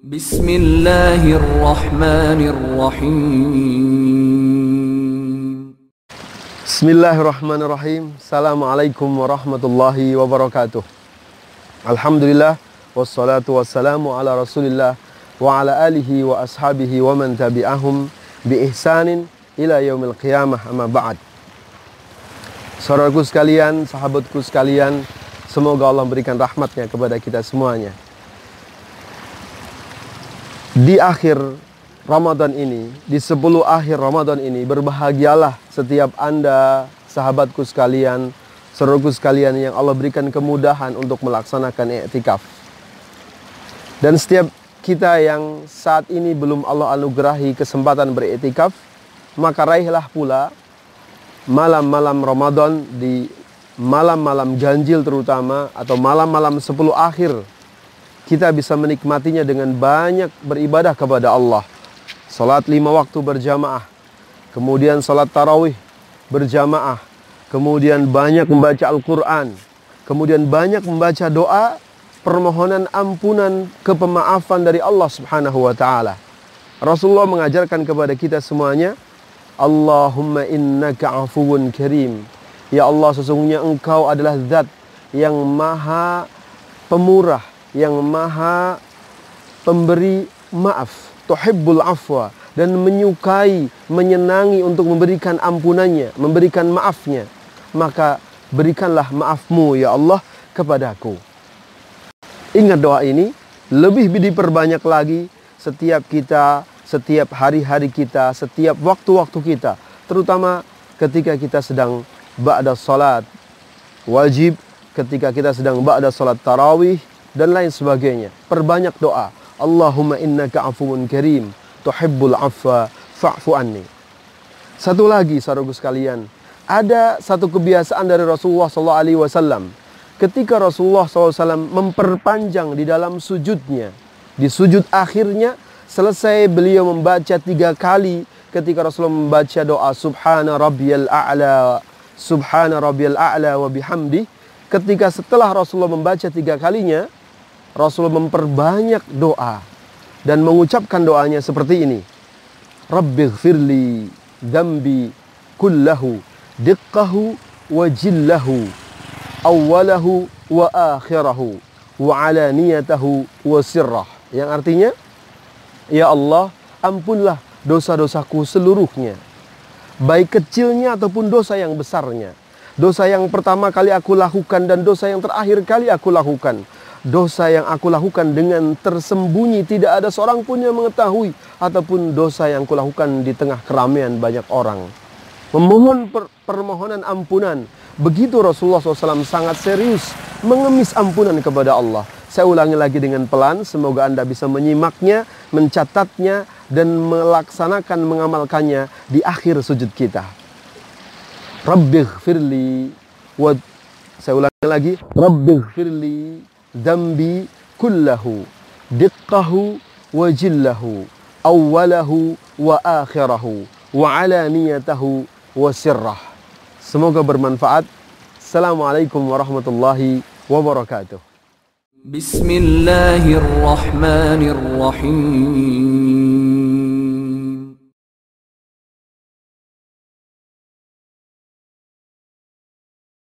Bismillahirrahmanirrahim. Bismillahirrahmanirrahim. Assalamualaikum warahmatullahi wabarakatuh. Alhamdulillah wassalatu wassalamu ala Rasulillah wa ala alihi wa ashabihi wa man tabi'ahum bi ihsanin ila yaumil qiyamah amma ba'd. Saudaraku sekalian, sahabatku sekalian, semoga Allah memberikan rahmatnya kepada kita semuanya. Di akhir Ramadan ini, di 10 akhir Ramadan ini, berbahagialah setiap Anda, sahabatku sekalian, saudaraku sekalian yang Allah berikan kemudahan untuk melaksanakan i'tikaf. Dan setiap kita yang saat ini belum Allah anugerahi kesempatan beriktikaf, maka raihlah pula malam-malam Ramadan di malam-malam ganjil terutama atau malam-malam 10 akhir kita bisa menikmatinya dengan banyak beribadah kepada Allah. Salat lima waktu berjamaah, kemudian salat tarawih berjamaah, kemudian banyak membaca Al-Quran, kemudian banyak membaca doa permohonan ampunan kepemaafan dari Allah Subhanahu wa taala. Rasulullah mengajarkan kepada kita semuanya, Allahumma innaka afuwun karim. Ya Allah sesungguhnya engkau adalah zat yang maha pemurah, yang maha pemberi maaf, tuhibbul afwa dan menyukai, menyenangi untuk memberikan ampunannya, memberikan maafnya. Maka berikanlah maafmu ya Allah kepadaku. Ingat doa ini, lebih diperbanyak lagi setiap kita, setiap hari-hari kita, setiap waktu-waktu kita, terutama ketika kita sedang ba'da salat wajib, ketika kita sedang ba'da salat tarawih, dan lain sebagainya. Perbanyak doa. Allahumma innaka afuun karim, tuhibbul afwa fa'fu anni. Satu lagi saudaraku sekalian, ada satu kebiasaan dari Rasulullah SAW. Ketika Rasulullah SAW memperpanjang di dalam sujudnya, di sujud akhirnya selesai beliau membaca tiga kali ketika Rasulullah membaca doa Subhana Rabbiyal A'la, Subhana Rabbiyal A'la wa bihamdi. Ketika setelah Rasulullah membaca tiga kalinya, Rasul memperbanyak doa dan mengucapkan doanya seperti ini. Rabbighfirli dzambi kullahu diqqahu wa jillahu awwalahu wa akhirahu wa alaniyatahu wa sirrah. Yang artinya, Ya Allah, ampunlah dosa-dosaku seluruhnya. Baik kecilnya ataupun dosa yang besarnya. Dosa yang pertama kali aku lakukan dan dosa yang terakhir kali aku lakukan dosa yang aku lakukan dengan tersembunyi tidak ada seorang pun yang mengetahui ataupun dosa yang aku lakukan di tengah keramaian banyak orang. Memohon per permohonan ampunan. Begitu Rasulullah SAW sangat serius mengemis ampunan kepada Allah. Saya ulangi lagi dengan pelan, semoga Anda bisa menyimaknya, mencatatnya, dan melaksanakan mengamalkannya di akhir sujud kita. Rabbighfirli wa saya ulangi lagi, Rabbighfirli ذنبي كله دقه وجله أوله وآخره وعلانيته وسره Semoga bermanfaat. Assalamualaikum warahmatullahi wabarakatuh. الرحيم